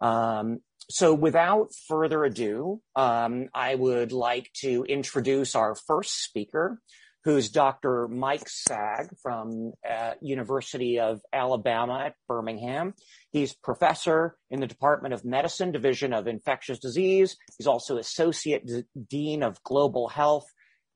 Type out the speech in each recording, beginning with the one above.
Um, so without further ado, um, I would like to introduce our first speaker, who's Dr. Mike Saag from uh, University of Alabama at Birmingham. He's professor in the Department of Medicine, Division of Infectious Disease. He's also Associate D- Dean of Global Health,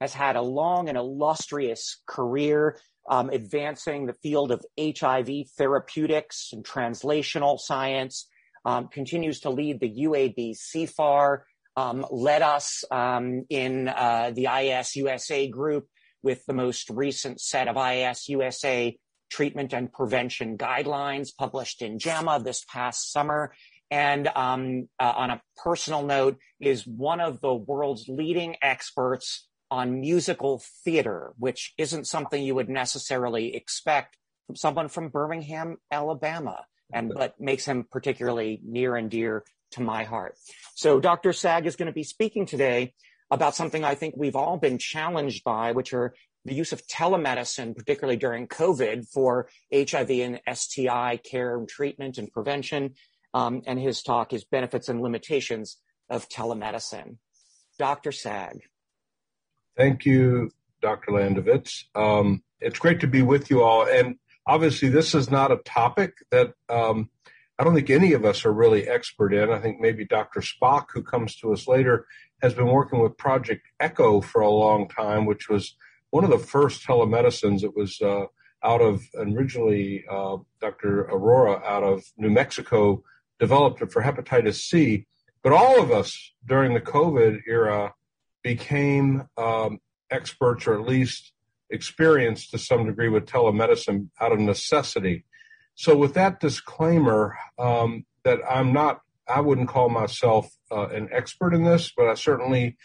has had a long and illustrious career um, advancing the field of HIV therapeutics and translational science, continues to lead the UAB CFAR, um, led us um, in uh, the IAS USA group with the most recent set of IAS USA treatment and prevention guidelines published in JAMA this past summer. And um, uh, on a personal note, is one of the world's leading experts on musical theater, which isn't something you would necessarily expect from someone from Birmingham, Alabama, and but makes him particularly near and dear to my heart. So Dr. Saag is going to be speaking today about something I think we've all been challenged by, which are the use of telemedicine, particularly during COVID for HIV and STI care and treatment and prevention. Um, and his talk is benefits and limitations of telemedicine. Dr. Saag. Thank you, Dr. Landovitz. Um, it's great to be with you all. And obviously, this is not a topic that um, I don't think any of us are really expert in. I think maybe Dr. Spach, who comes to us later, has been working with Project Echo for a long time, which was one of the first telemedicines. It was uh, out of originally uh, Dr. Arora out of New Mexico developed it for hepatitis C. But all of us during the COVID era became um, experts or at least experienced to some degree with telemedicine out of necessity. So, with that disclaimer, um, that I'm not, I wouldn't call myself uh, an expert in this, but I certainly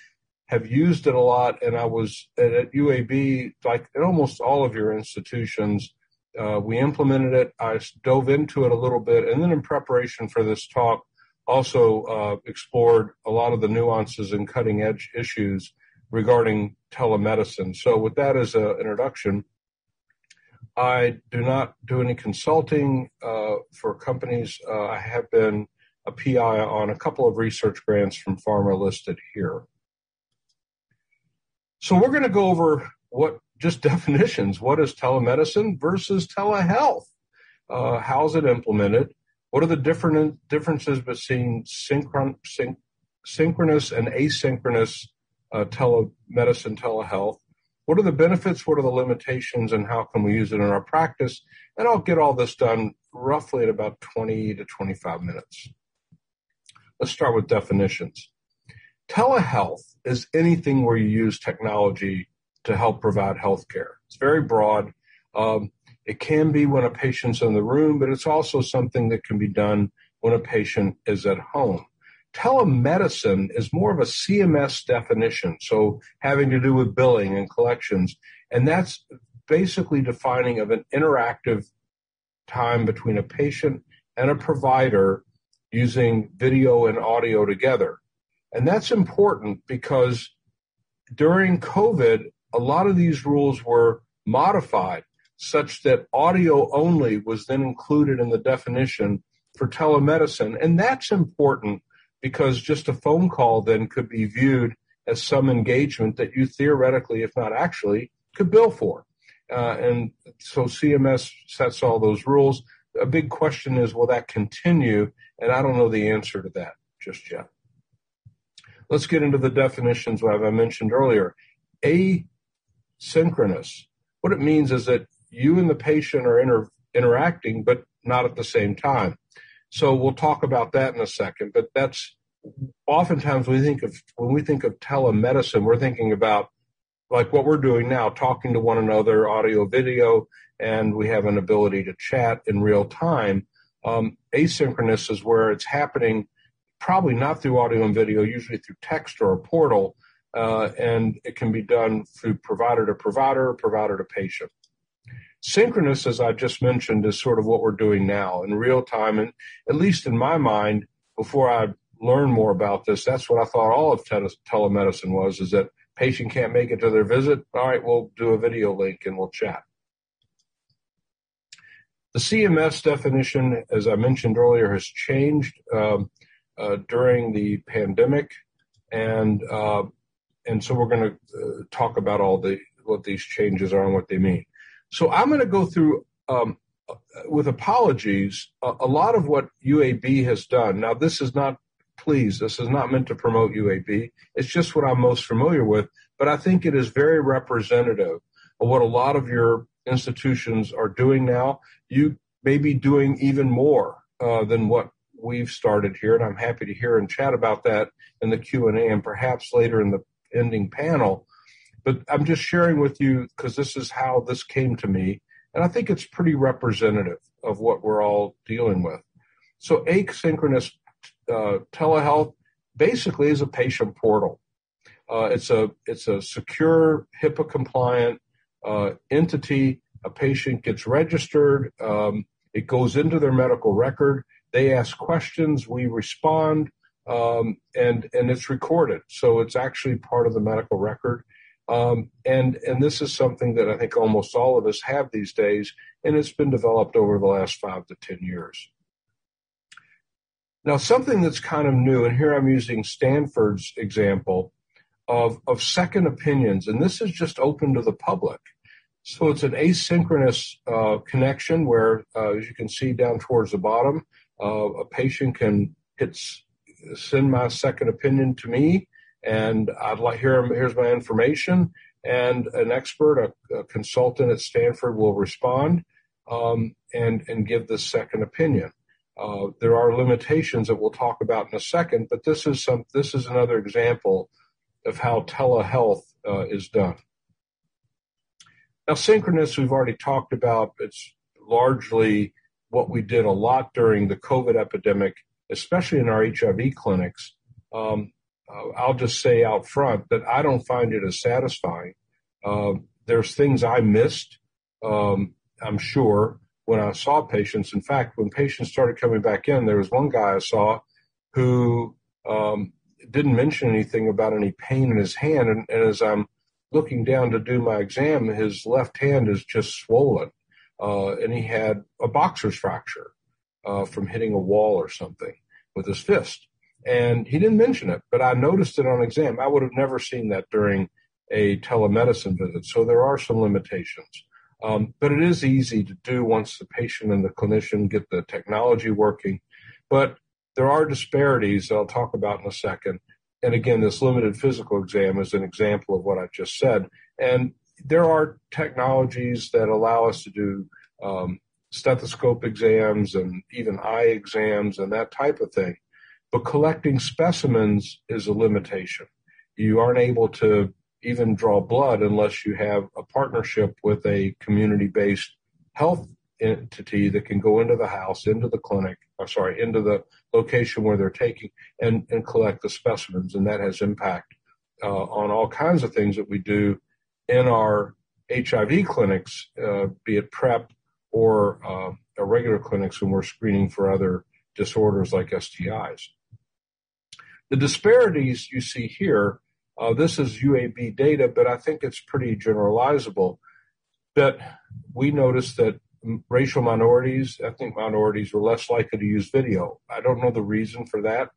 have used it a lot. And I was at UAB, like in almost all of your institutions, uh, we implemented it. I dove into it a little bit. And then in preparation for this talk, also uh, explored a lot of the nuances and cutting edge issues regarding telemedicine. So, with that as an introduction, I do not do any consulting uh, for companies. Uh, I have been a PI on a couple of research grants from pharma listed here. So we're going to go over what just definitions. What is telemedicine versus telehealth? Uh, how's it implemented? What are the different differences between synchron, syn, synchronous and asynchronous uh, telemedicine, telehealth? What are the benefits? What are the limitations? And how can we use it in our practice? And I'll get all this done roughly in about 20 to 25 minutes. Let's start with definitions. Telehealth is anything where you use technology to help provide health care. It's very broad. Um, it can be when a patient's in the room, but it's also something that can be done when a patient is at home. Telemedicine is more of a CMS definition, so having to do with billing and collections. And that's basically defining of an interactive time between a patient and a provider using video and audio together. And that's important because during COVID, a lot of these rules were modified such that audio only was then included in the definition for telemedicine. And that's important because just a phone call then could be viewed as some engagement that you theoretically, if not actually, could bill for. Uh, and so CMS sets all those rules. A big question is, will that continue? And I don't know the answer to that just yet. Let's get into the definitions, as I mentioned earlier. Asynchronous. What it means is that you and the patient are inter- interacting, but not at the same time. So we'll talk about that in a second, but that's oftentimes we think of when we think of telemedicine, we're thinking about like what we're doing now, talking to one another, audio, video, and we have an ability to chat in real time. Um, asynchronous is where it's happening, probably not through audio and video, usually through text or a portal, uh, and it can be done through provider to provider, provider to patient. Synchronous, as I just mentioned, is sort of what we're doing now in real time. And at least in my mind, before I learned more about this, that's what I thought all of tele- telemedicine was, is that patient can't make it to their visit. All right, we'll do a video link and we'll chat. The CMS definition, as I mentioned earlier, has changed um, uh, during the pandemic, and uh, and so we're going to uh, talk about all the what these changes are and what they mean. So I'm going to go through um, with apologies a, a, lot of what UAB has done. Now this is not please this is not meant to promote UAB. It's just what I'm most familiar with, but I think it is very representative of what a lot of your institutions are doing now. You may be doing even more uh, than what we've started here, and I'm happy to hear and chat about that in the Q and A, and perhaps later in the ending panel. But I'm just sharing with you because this is how this came to me, and I think it's pretty representative of what we're all dealing with. So asynchronous uh, telehealth basically is a patient portal. Uh, it's a it's a secure HIPAA compliant uh, entity. A patient gets registered. Um, it goes into their medical record. They ask questions. We respond, um, and and it's recorded. So it's actually part of the medical record. Um, and and this is something that I think almost all of us have these days, and it's been developed over the last five to ten years. Now, something that's kind of new, and here I'm using Stanford's example of, of second opinions, and this is just open to the public. So it's an asynchronous uh, connection where, uh, as you can see down towards the bottom, uh, a patient can hit send my second opinion to me, and I'd like here here's my information, and an expert, a, a consultant at Stanford, will respond um, and and give this second opinion. Uh, there are limitations that we'll talk about in a second, but this is some this is another example of how telehealth uh, is done. Now, synchronous we've already talked about. It's largely what we did a lot during the COVID epidemic, especially in our HIV clinics. Um, uh, I'll just say out front that I don't find it as satisfying. Uh, there's things I missed, um, I'm sure, when I saw patients. In fact, when patients started coming back in, there was one guy I saw who um, didn't mention anything about any pain in his hand. And, and, as I'm looking down to do my exam, his left hand is just swollen. Uh, and he had a boxer's fracture uh, from hitting a wall or something with his fist. And he didn't mention it, but I noticed it on exam. I would have never seen that during a telemedicine visit. So there are some limitations. Um, but it is easy to do once the patient and the clinician get the technology working. But there are disparities that I'll talk about in a second. And again, this limited physical exam is an example of what I just said. And there are technologies that allow us to do um, stethoscope exams and even eye exams and that type of thing. But collecting specimens is a limitation. You aren't able to even draw blood unless you have a partnership with a community based health entity that can go into the house, into the clinic, or sorry, into the location where they're taking and, and collect the specimens. And that has impact uh, on all kinds of things that we do in our HIV clinics, uh, be it PrEP or uh, regular clinics when we're screening for other disorders like STIs. The disparities you see here uh, this is UAB data, but I think it's pretty generalizable. That we noticed that racial minorities, ethnic minorities, were less likely to use video. I don't know the reason for that.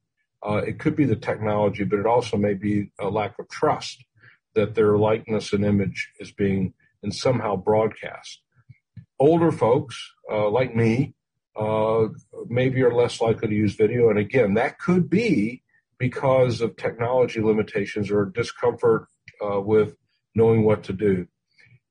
Uh, it could be the technology, but it also may be a lack of trust that their likeness and image is being and somehow broadcast. Older folks uh, like me uh, maybe are less likely to use video, and again, that could be because of technology limitations or discomfort uh, with knowing what to do.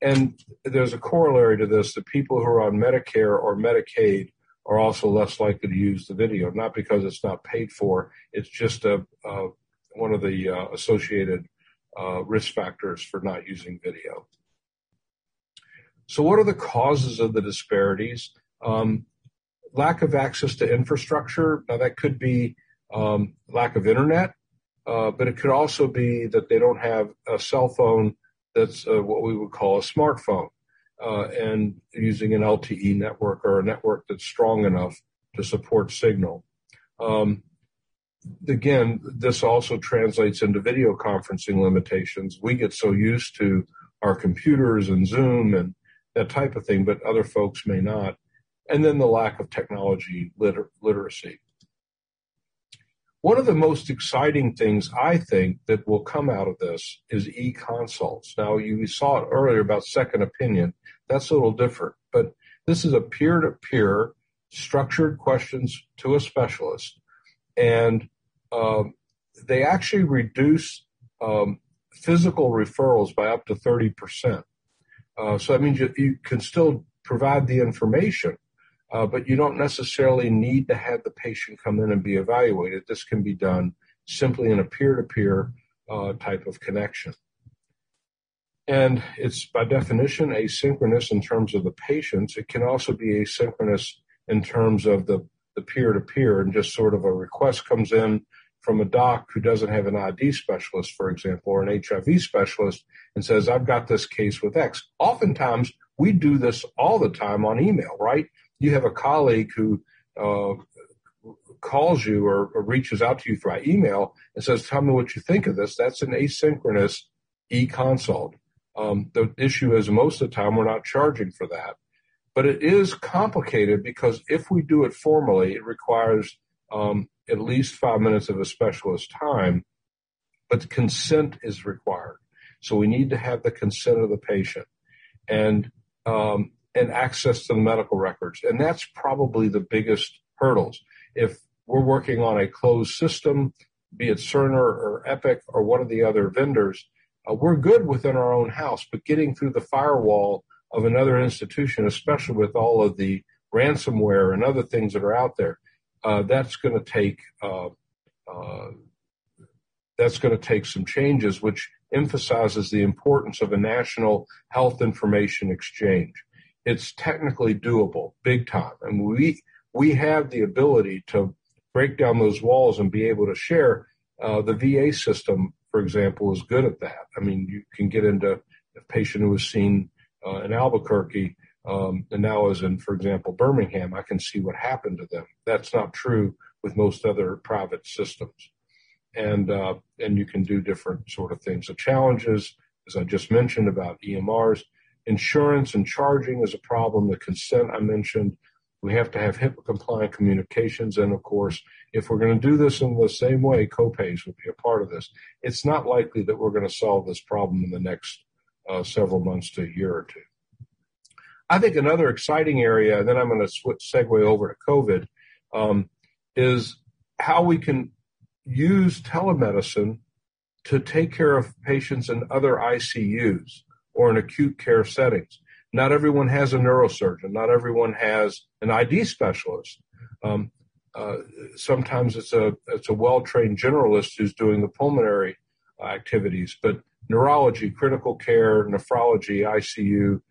And there's a corollary to this that people who are on Medicare or Medicaid are also less likely to use the video, not because it's not paid for, it's just a, uh, one of the uh, associated uh, risk factors for not using video. So, what are the causes of the disparities? Um, lack of access to infrastructure. Now, that could be um, lack of internet, uh, but it could also be that they don't have a cell phone that's uh, what we would call a smartphone uh, and using an LTE network or a network that's strong enough to support signal. Um, again, this also translates into video conferencing limitations. We get so used to our computers and Zoom and that type of thing, but other folks may not. and then the lack of technology liter- literacy. One of the most exciting things I think that will come out of this is e-consults. Now, you saw it earlier about second opinion. That's a little different, but this is a peer-to-peer structured questions to a specialist, and um, they actually reduce um, physical referrals by up to 30%. Uh, so that means you, you, can still provide the information, uh, but you don't necessarily need to have the patient come in and be evaluated. This can be done simply in a peer-to-peer uh, type of connection. And it's by definition asynchronous in terms of the patients. It can also be asynchronous in terms of the, the peer-to-peer and just sort of a request comes in from a doc who doesn't have an ID specialist, for example, or an HIV specialist and says, I've got this case with X. Oftentimes we do this all the time on email, right? You have a colleague who uh, calls you or, or, reaches out to you via email and says, tell me what you think of this. That's an asynchronous e-consult. Um, the issue is most of the time we're not charging for that. But it is complicated because if we do it formally, it requires um, at least five minutes of a specialist time, but consent is required. So we need to have the consent of the patient and um, and access to the medical records, and that's probably the biggest hurdles. If we're working on a closed system, be it Cerner or Epic or one of the other vendors, uh, we're good within our own house, but getting through the firewall of another institution, especially with all of the ransomware and other things that are out there, uh, that's going to take uh, uh, that's going to take some changes, which emphasizes the importance of a national health information exchange. It's technically doable, big time, and we we have the ability to break down those walls and be able to share. Uh, the VA system, for example, is good at that. I mean, you can get into a patient who was seen uh, in Albuquerque um, and now is in, for example, Birmingham, I can see what happened to them. That's not true with most other private systems. And, uh, and you can do different sort of things. The challenges, as I just mentioned about EMRs, insurance and charging is a problem. The consent I mentioned, we have to have HIPAA compliant communications. And of course, if we're going to do this in the same way, copays would be a part of this. It's not likely that we're going to solve this problem in the next uh, several months to a year or two. I think another exciting area, and then I'm going to switch, segue over to COVID, um, is how we can use telemedicine to take care of patients in other ICUs or in acute care settings. Not everyone has a neurosurgeon. Not everyone has an ID specialist. Um, uh, sometimes it's a it's a well trained generalist who's doing the pulmonary activities, but neurology, critical care, nephrology, ICU,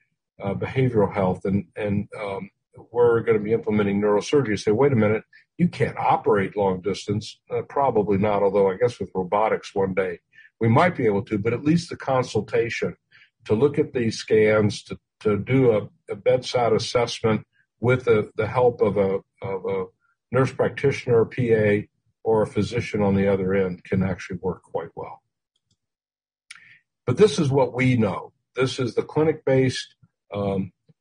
uh, behavioral health, and and um, we're going to be implementing neurosurgery. Say, wait a minute, you can't operate long distance. Uh, probably not. Although I guess with robotics one day we might be able to, but at least the consultation to look at these scans, to to do a, a bedside assessment with the, the help of a of a nurse practitioner, PA, or a physician on the other end can actually work quite well. But this is what we know. This is the clinic based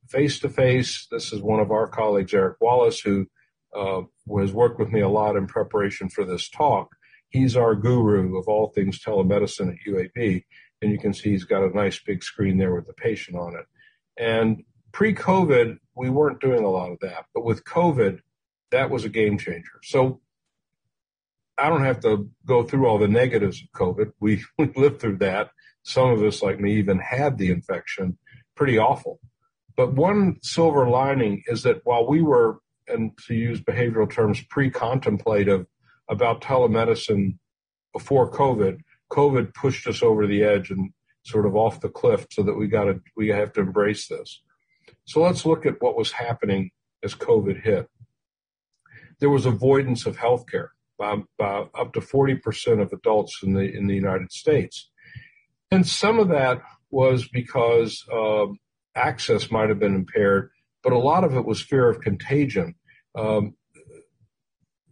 face to face. This is one of our colleagues, Eric Wallace, who uh, has worked with me a lot in preparation for this talk. He's our guru of all things telemedicine at UAB, and you can see he's got a nice big screen there with the patient on it. And pre-COVID, we weren't doing a lot of that, but with COVID, that was a game changer. So I don't have to go through all the negatives of COVID. We, we lived through that. Some of us, like me, even had the infection pretty awful. But one silver lining is that while we were, and to use behavioral terms, pre-contemplative about telemedicine before COVID, COVID pushed us over the edge and sort of off the cliff so that we got to, we have to embrace this. So let's look at what was happening as COVID hit. There was avoidance of healthcare by, by up to 40% of adults in the, in the United States. And some of that was because um, access might have been impaired, but a lot of it was fear of contagion. Um,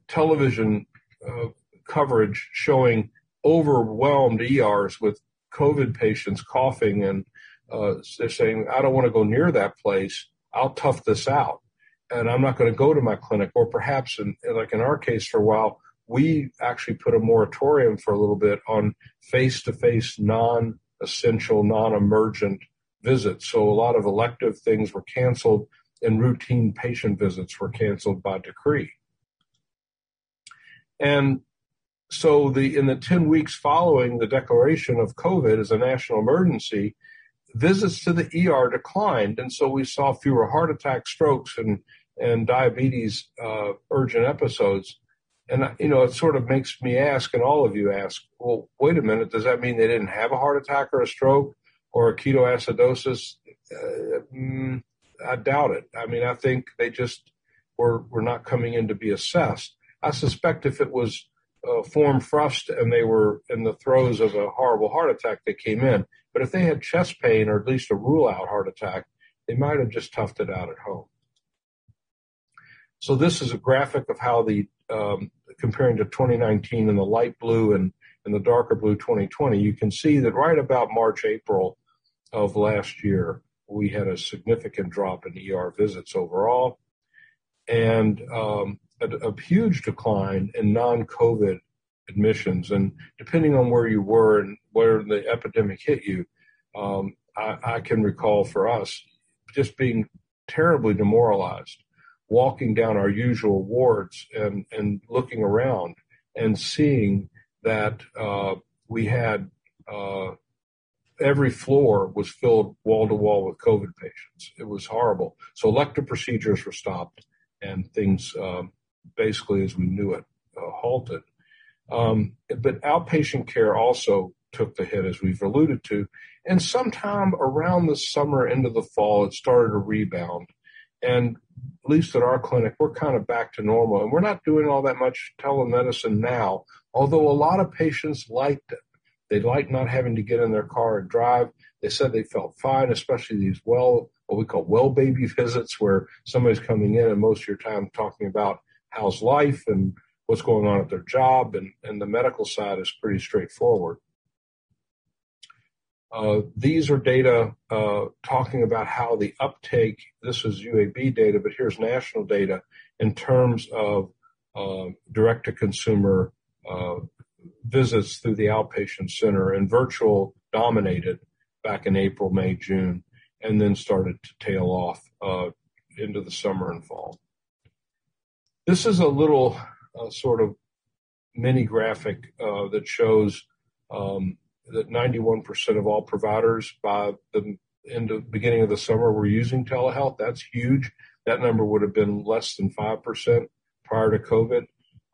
television uh, coverage showing overwhelmed ERs with COVID patients coughing and uh, they're saying, I don't want to go near that place. I'll tough this out. and I'm not going to go to my clinic. Or perhaps, in, like in our case, for a while, we actually put a moratorium for a little bit on face-to-face, non-essential, non-emergent visits. So a lot of elective things were canceled, and routine patient visits were canceled by decree. And so the in the 10 weeks following the declaration of COVID as a national emergency, visits to the ER declined, and so we saw fewer heart attacks, strokes, and and diabetes uh, urgent episodes. And you know, it sort of makes me ask, and all of you ask, well, wait a minute, does that mean they didn't have a heart attack or a stroke or a ketoacidosis? Uh, mm, I doubt it. I mean, I think they just were were not coming in to be assessed. I suspect if it was uh, form frust and they were in the throes of a horrible heart attack, they came in. But if they had chest pain or at least a rule out heart attack, they might have just toughed it out at home. So this is a graphic of how the um, comparing to 2019 in the light blue and in the darker blue 2020, you can see that right about March, April of last year, we had a significant drop in ER visits overall. And um, a, a huge decline in non-COVID admissions. And depending on where you were and where the epidemic hit you, um, I, I, can recall for us just being terribly demoralized, walking down our usual wards and, and looking around and seeing that uh, we had uh, every floor was filled wall to wall with COVID patients. It was horrible. So elective procedures were stopped and things um, basically as we knew it uh, halted. Um, but outpatient care also took the hit, as we've alluded to. And sometime around the summer into the fall, it started to rebound. And at least at our clinic, we're kind of back to normal. And we're not doing all that much telemedicine now, although a lot of patients liked it. They liked not having to get in their car and drive. They said they felt fine, especially these well, what we call well baby visits, where somebody's coming in and most of your time talking about how's life and what's going on at their job, and, and the medical side is pretty straightforward. Uh, these are data uh, talking about how the uptake, this is UAB data, but here's national data in terms of uh, direct to consumer uh, visits through the outpatient center and virtual dominated back in April, May, June, and then started to tail off uh, into the summer and fall. This is a little uh, sort of mini graphic uh, that shows um, that 91% of all providers by the end of beginning of the summer were using telehealth. That's huge. That number would have been less than 5% prior to COVID.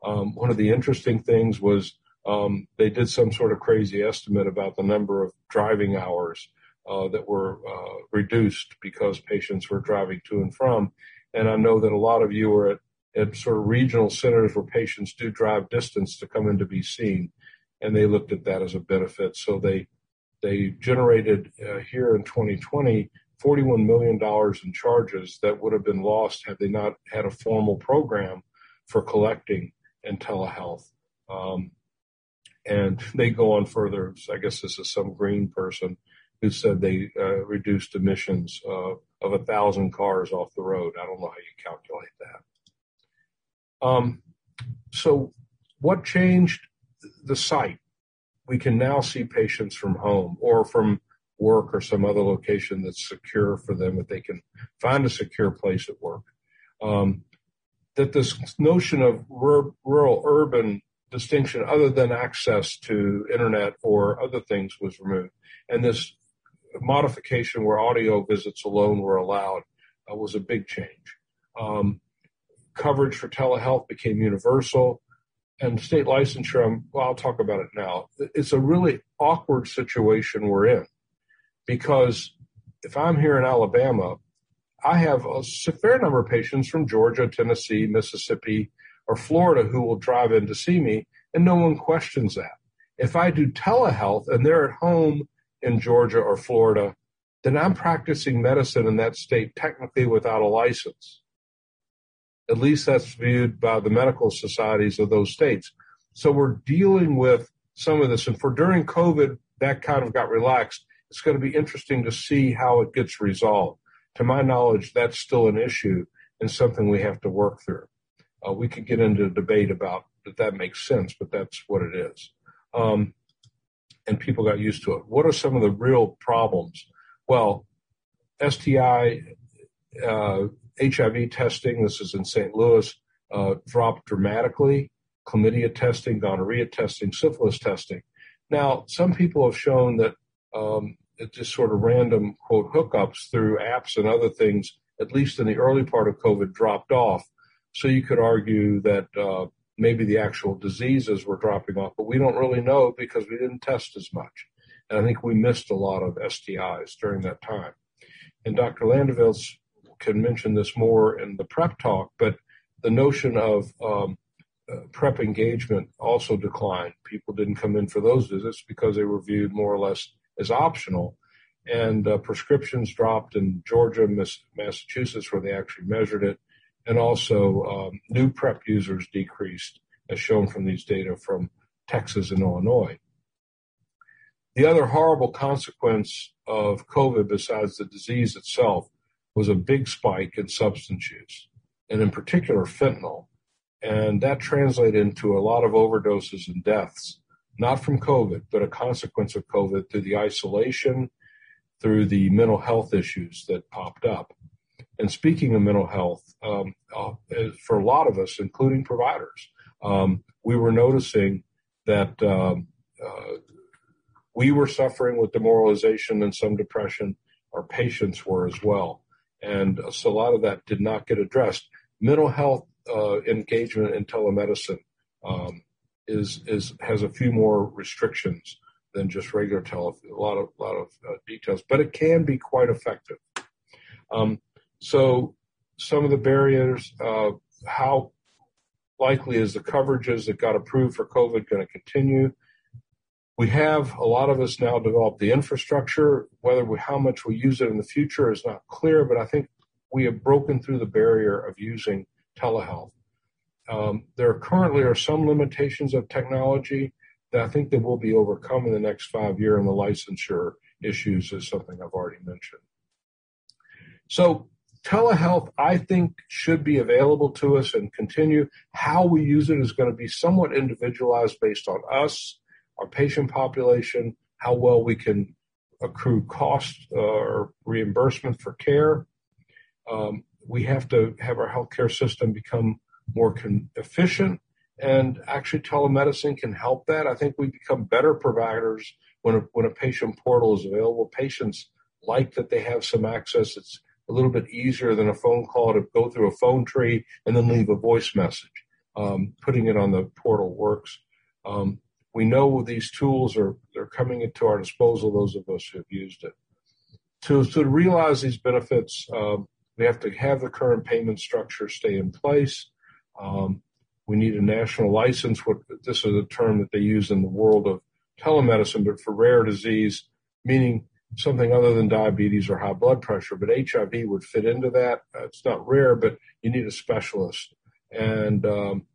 Um, one of the interesting things was um, they did some sort of crazy estimate about the number of driving hours uh, that were uh, reduced because patients were driving to and from. And I know that a lot of you were at at sort of regional centers where patients do drive distance to come in to be seen, and they looked at that as a benefit. So they they generated uh, here in 2020 41 million dollars in charges that would have been lost had they not had a formal program for collecting and telehealth. Um, and they go on further. I guess this is some green person who said they uh, reduced emissions uh, of a thousand cars off the road. I don't know how you calculate that. Um, so what changed the site? We can now see patients from home or from work or some other location that's secure for them that they can find a secure place at work. Um, that this notion of rural urban distinction other than access to internet or other things was removed. And this modification where audio visits alone were allowed uh, was a big change. Um, coverage for telehealth became universal and state licensure, I'm, well, I'll talk about it now. It's a really awkward situation we're in because if I'm here in Alabama, I have a fair number of patients from Georgia, Tennessee, Mississippi, or Florida who will drive in to see me, and no one questions that. If I do telehealth and they're at home in Georgia or Florida, then I'm practicing medicine in that state technically without a license. At least that's viewed by the medical societies of those states. So we're dealing with some of this. And for during COVID, that kind of got relaxed. It's going to be interesting to see how it gets resolved. To my knowledge, that's still an issue. and something we have to work through. Uh, we could get into a debate about that that makes sense, but that's what it is. Um, and people got used to it. What are some of the real problems? Well, STI, uh, HIV testing, this is in St. Louis, uh, dropped dramatically. Chlamydia testing, gonorrhea testing, syphilis testing. Now, some people have shown that um, just sort of random quote hookups through apps and other things, at least in the early part of COVID, dropped off. So you could argue that uh, maybe the actual diseases were dropping off, but we don't really know because we didn't test as much. And I think we missed a lot of STIs during that time. And Dr. Landovitz can mention this more in the PrEP talk, but the notion of um, uh, PrEP engagement also declined. People didn't come in for those visits because they were viewed more or less as optional. And uh, prescriptions dropped in Georgia, Miss, Massachusetts, where they actually measured it. And also um, new PrEP users decreased, as shown from these data from Texas and Illinois. The other horrible consequence of COVID, besides the disease itself, was a big spike in substance use, and in particular fentanyl. And that translated into a lot of overdoses and deaths not from COVID, but a consequence of COVID through the isolation, through the mental health issues that popped up. And speaking of mental health, um, uh, for a lot of us, including providers, um, we were noticing that um, uh, we were suffering with demoralization and some depression. Our patients were as well. And so a lot of that did not get addressed. Mental health uh, engagement in telemedicine um, is is has a few more restrictions than just regular telephone. A lot of lot of uh, details, but it can be quite effective. Um, so some of the barriers, uh, how likely is the coverages that got approved for COVID going to continue? We have a lot of us now developed the infrastructure. Whether we, how much we use it in the future is not clear, but I think we have broken through the barrier of using telehealth. Um, there currently are some limitations of technology that I think that will be overcome in the next five years, and the licensure issues is something I've already mentioned. So telehealth, I think, should be available to us and continue. How we use it is going to be somewhat individualized based on us, our patient population, how well we can accrue cost uh, or reimbursement for care. Um, we have to have our healthcare system become more con- efficient. And actually, telemedicine can help that. I think we become better providers when a, when a patient portal is available. Patients like that they have some access. It's a little bit easier than a phone call to go through a phone tree and then leave a voice message. Um, putting it on the portal works. Um, we know these tools are they're coming into our disposal. Those of us who have used it. To to realize these benefits, um, we have to have the current payment structure stay in place. Um, we need a national license. What this is a term that they use in the world of telemedicine, but for rare disease, meaning something other than diabetes or high blood pressure. But HIV would fit into that. It's not rare, but you need a specialist, and um,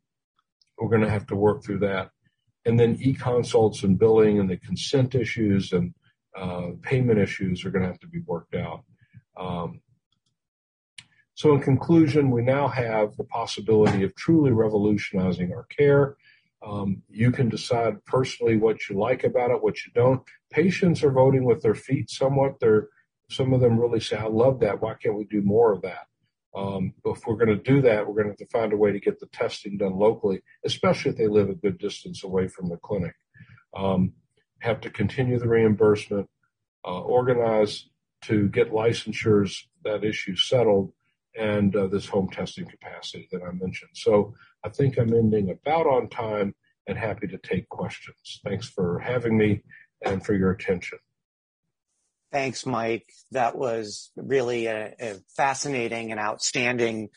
we're going to have to work through that. And then e-consults and billing and the consent issues and uh, payment issues are going to have to be worked out. Um, so in conclusion, we now have the possibility of truly revolutionizing our care. Um, you can decide personally what you like about it, what you don't. Patients are voting with their feet somewhat. They're, some of them really say, I love that. Why can't we do more of that? Um, if we're going to do that, we're going to have to find a way to get the testing done locally, especially if they live a good distance away from the clinic. Um, have to continue the reimbursement, uh, organize to get licensures, that issue settled, and uh, this home testing capacity that I mentioned. So I think I'm ending about on time and happy to take questions. Thanks for having me and for your attention. Thanks, Mike. That was really a, fascinating and outstanding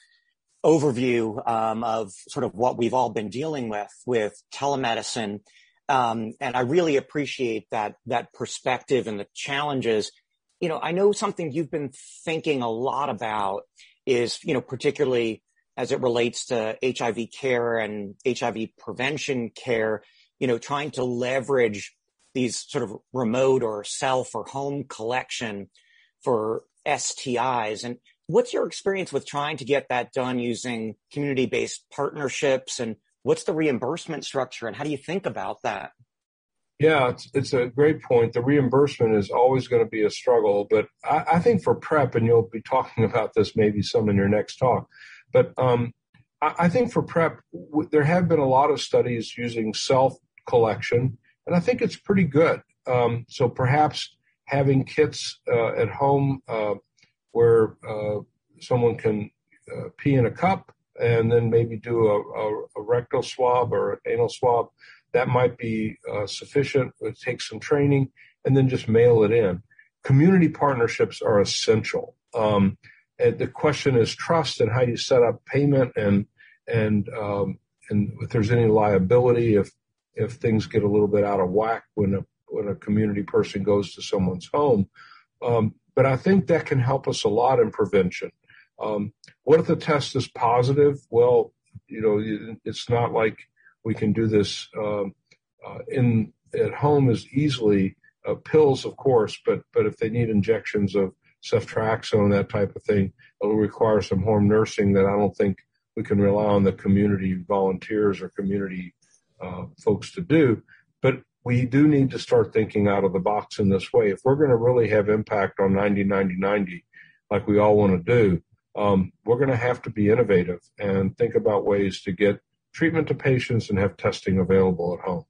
overview um, of sort of what we've all been dealing with with telemedicine. Um, and I really appreciate that that perspective and the challenges. You know, I know something you've been thinking a lot about is, you know, particularly as it relates to HIV care and HIV prevention care, you know, trying to leverage these sort of remote or self or home collection for STIs. And what's your experience with trying to get that done using community-based partnerships and what's the reimbursement structure and how do you think about that? Yeah, it's, it's a great point. The reimbursement is always going to be a struggle, but I, I, think for PrEP, and you'll be talking about this maybe some in your next talk, but um, I, I, think for PrEP, w- there have been a lot of studies using self collection, and I think it's pretty good. Um, so perhaps having kits uh, at home uh, where uh, someone can uh, pee in a cup and then maybe do a, a, a rectal swab or an anal swab that might be uh, sufficient. It takes some training and then just mail it in. Community partnerships are essential. Um, and the question is trust and how you set up payment and and um, and if there's any liability if if things get a little bit out of whack when a when a community person goes to someone's home. Um, but I think that can help us a lot in prevention. Um, what if the test is positive? Well, you know, it's not like we can do this um, uh, in at home as easily. Uh, pills, of course, but but if they need injections of ceftriaxone, that type of thing, it'll require some home nursing that I don't think we can rely on the community volunteers or community uh, folks to do. But we do need to start thinking out of the box in this way. If we're going to really have impact on 90 90 90, like we all want to do, um, we're going to have to be innovative and think about ways to get treatment to patients and have testing available at home.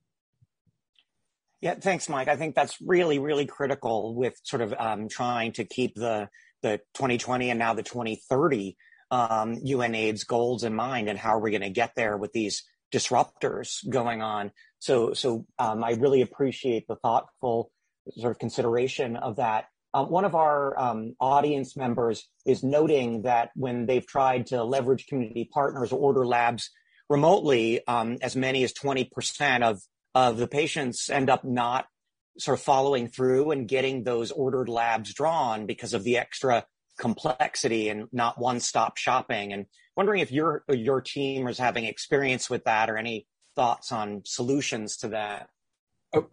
Yeah, thanks, Mike. I think that's really, really critical with sort of um, trying to keep the the 2020 and now the 2030 um, UNAIDS goals in mind, and how are we going to get there with these disruptors going on? So, so um, I really appreciate the thoughtful sort of consideration of that. Uh, one of our um, audience members is noting that when they've tried to leverage community partners or order labs remotely, um, as many as 20% of, of the patients end up not sort of following through and getting those ordered labs drawn because of the extra complexity and not one-stop shopping. And wondering if your your team is having experience with that or any thoughts on solutions to that.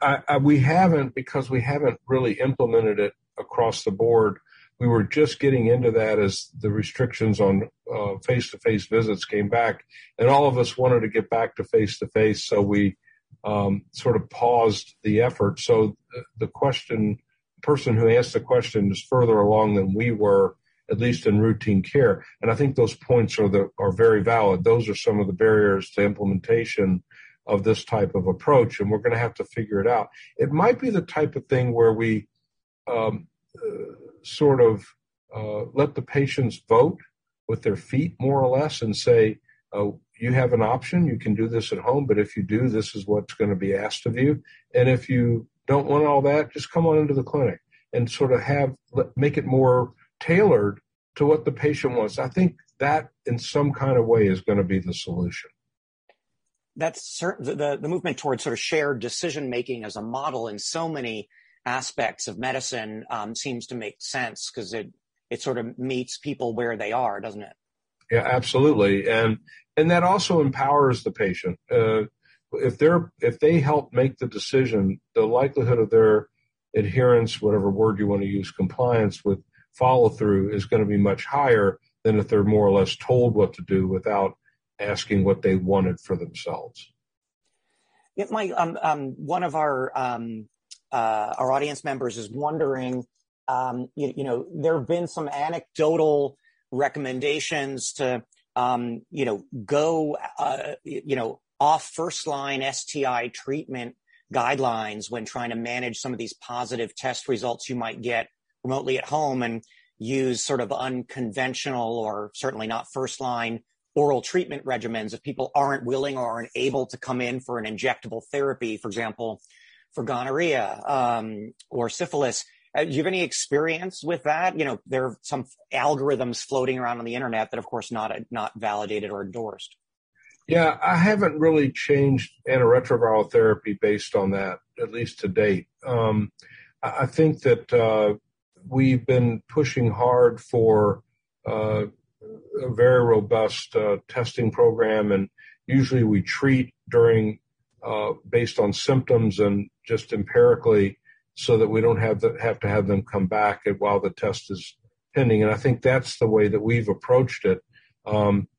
I, I, we haven't because we haven't really implemented it across the board we were just getting into that as the restrictions on face to face visits came back, and all of us wanted to get back to face to face, so we um, sort of paused the effort. So the question, person who asked the question is further along than we were, at least in routine care, and I think those points are the are very valid. Those are some of the barriers to implementation of this type of approach, and we're going to have to figure it out. It might be the type of thing where we um, uh, sort of uh, let the patients vote with their feet more or less and say, uh, you have an option. You can do this at home, but if you do, this is what's going to be asked of you. And if you don't want all that, just come on into the clinic and sort of have make it more tailored to what the patient wants. I think that in some kind of way is going to be the solution. That's certain. The, the movement towards sort of shared decision making as a model in so many aspects of medicine um, seems to make sense because it it sort of meets people where they are, doesn't it? Yeah, absolutely, and and that also empowers the patient. Uh, if they're if they help make the decision, the likelihood of their adherence, whatever word you want to use, compliance with follow through is going to be much higher than if they're more or less told what to do without asking what they wanted for themselves. Yeah, my um, um, one of our um, uh, our audience members is wondering, um, you, you, know, there have been some anecdotal recommendations to, um, you know, go, uh, you know, off first line STI treatment guidelines when trying to manage some of these positive test results you might get remotely at home and use sort of unconventional or certainly not first line oral treatment regimens if people aren't willing or aren't able to come in for an injectable therapy, for example, for gonorrhea um, or syphilis. Uh, do you have any experience with that? You know, there are some algorithms floating around on the internet that, of course, not not validated or endorsed. Yeah, I haven't really changed antiretroviral therapy based on that, at least to date. Um, I think that uh, we've been pushing hard for uh, a very robust uh, testing program, and usually we treat during uh, based on symptoms and just empirically so that we don't have, the, have to have them come back while the test is pending. And I think that's the way that we've approached it. Um,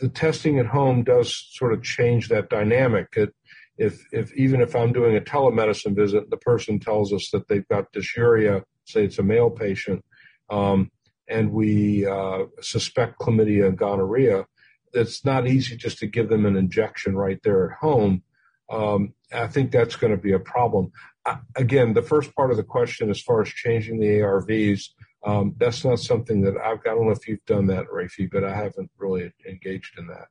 the testing at home does sort of change that dynamic. It, if, if even if I'm doing a telemedicine visit, the person tells us that they've got dysuria, say it's a male patient, um, and we uh, suspect chlamydia and gonorrhea, it's not easy just to give them an injection right there at home. Um, I think that's going to be a problem. Uh, again, the first part of the question, as far as changing the ARVs, um, that's not something that I've. I don't know if you've done that, Rafi, but I haven't really engaged in that.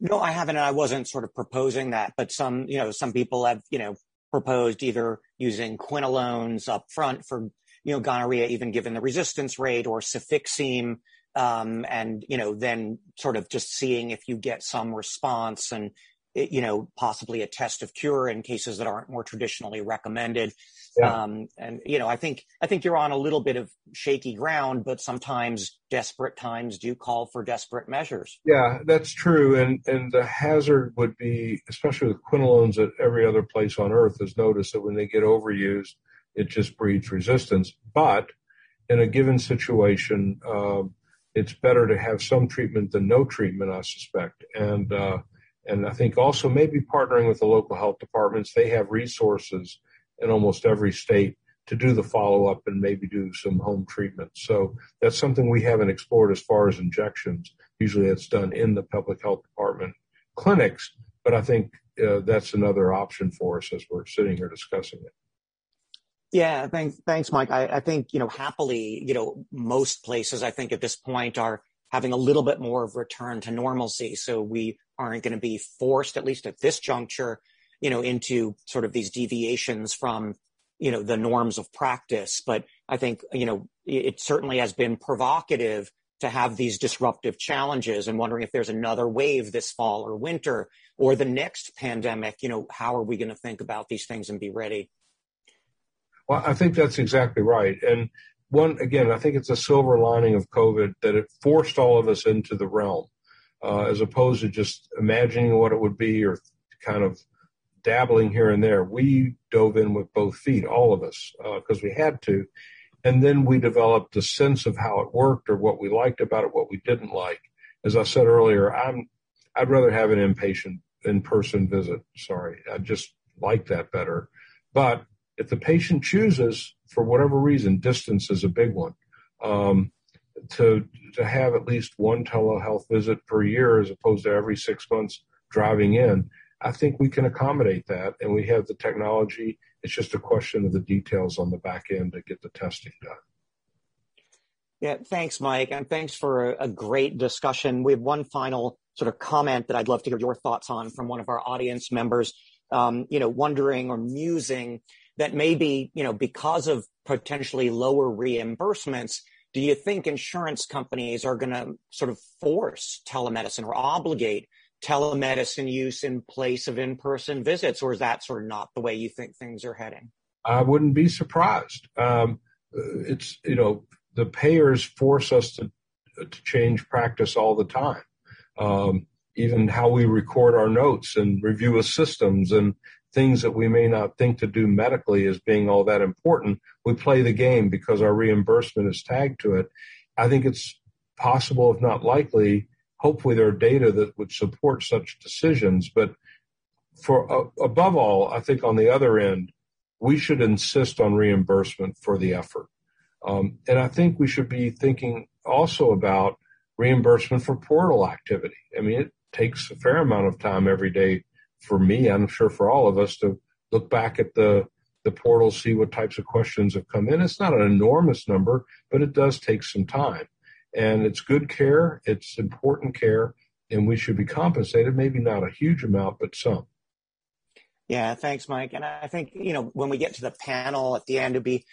No, I haven't. And I wasn't sort of proposing that, but some, you know, some people have, you know, proposed either using quinolones up front for, you know, gonorrhea, even given the resistance rate, or cefixime, um, and you know, then sort of just seeing if you get some response and you know, possibly a test of cure in cases that aren't more traditionally recommended. Yeah. Um, and you know, I think I think you're on a little bit of shaky ground, but sometimes desperate times do call for desperate measures. Yeah, that's true. And and the hazard would be, especially with quinolones at every other place on earth, is noticed that when they get overused, it just breeds resistance. But in a given situation, uh, it's better to have some treatment than no treatment, I suspect. And uh, and I think also maybe partnering with the local health departments. They have resources in almost every state to do the follow up and maybe do some home treatment. So that's something we haven't explored as far as injections. Usually it's done in the public health department clinics, but I think uh, that's another option for us as we're sitting here discussing it. Yeah, thanks, thanks, Mike. I, I think you know happily, you know, most places I think at this point are having a little bit more of return to normalcy. So we aren't going to be forced, at least at this juncture, you know, into sort of these deviations from, you know, the norms of practice. But I think, you know, it certainly has been provocative to have these disruptive challenges and wondering if there's another wave this fall or winter or the next pandemic, you know, how are we going to think about these things and be ready? Well, I think that's exactly right. And one, again, I think it's a silver lining of COVID that it forced all of us into the realm uh, as opposed to just imagining what it would be or kind of dabbling here and there. We dove in with both feet, all of us, because uh, we had to. And then we developed a sense of how it worked or what we liked about it, what we didn't like. As I said earlier, I'm, I'd rather have an inpatient in-person visit. Sorry. I just like that better. But if the patient chooses for whatever reason, distance is a big one. Um, to to have at least one telehealth visit per year as opposed to every six months driving in. I think we can accommodate that, and we have the technology. It's just a question of the details on the back end to get the testing done. Yeah, thanks, Mike, and thanks for a, a great discussion. We have one final sort of comment that I'd love to hear your thoughts on from one of our audience members. Um, you know, wondering or musing that maybe you know because of potentially lower reimbursements, do you think insurance companies are going to sort of force telemedicine or obligate telemedicine use in place of in-person visits, or is that sort of not the way you think things are heading? I wouldn't be surprised. Um, it's you know the payers force us to to change practice all the time. Um, even how we record our notes and review systems and things that we may not think to do medically as being all that important, we play the game because our reimbursement is tagged to it. I think it's possible, if not likely, hopefully there are data that would support such decisions. But for uh, above all, I think on the other end, we should insist on reimbursement for the effort. Um, and I think we should be thinking also about reimbursement for portal activity. I mean, it takes a fair amount of time every day for me, I'm sure for all of us to look back at the the portal, see what types of questions have come in. It's not an enormous number, but it does take some time. And it's good care, it's important care, and we should be compensated, maybe not a huge amount, but some. Yeah, thanks, Mike. And I think, you know, when we get to the panel at the end, it'd be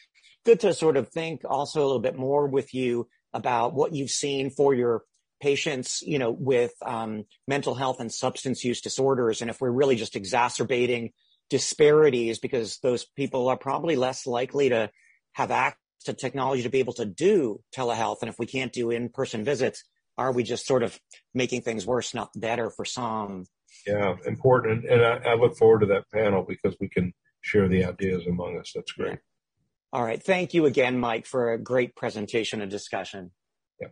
good to sort of think also a little bit more with you about what you've seen for your patients, you know, with um, mental health and substance use disorders, and if we're really just exacerbating disparities because those people are probably less likely to have access to technology to be able to do telehealth, and if we can't do in-person visits, are we just sort of making things worse, not better for some? Yeah, important, and I, I look forward to that panel because we can share the ideas among us. That's great. All right. Thank you again, Mike, for a great presentation and discussion. Yeah.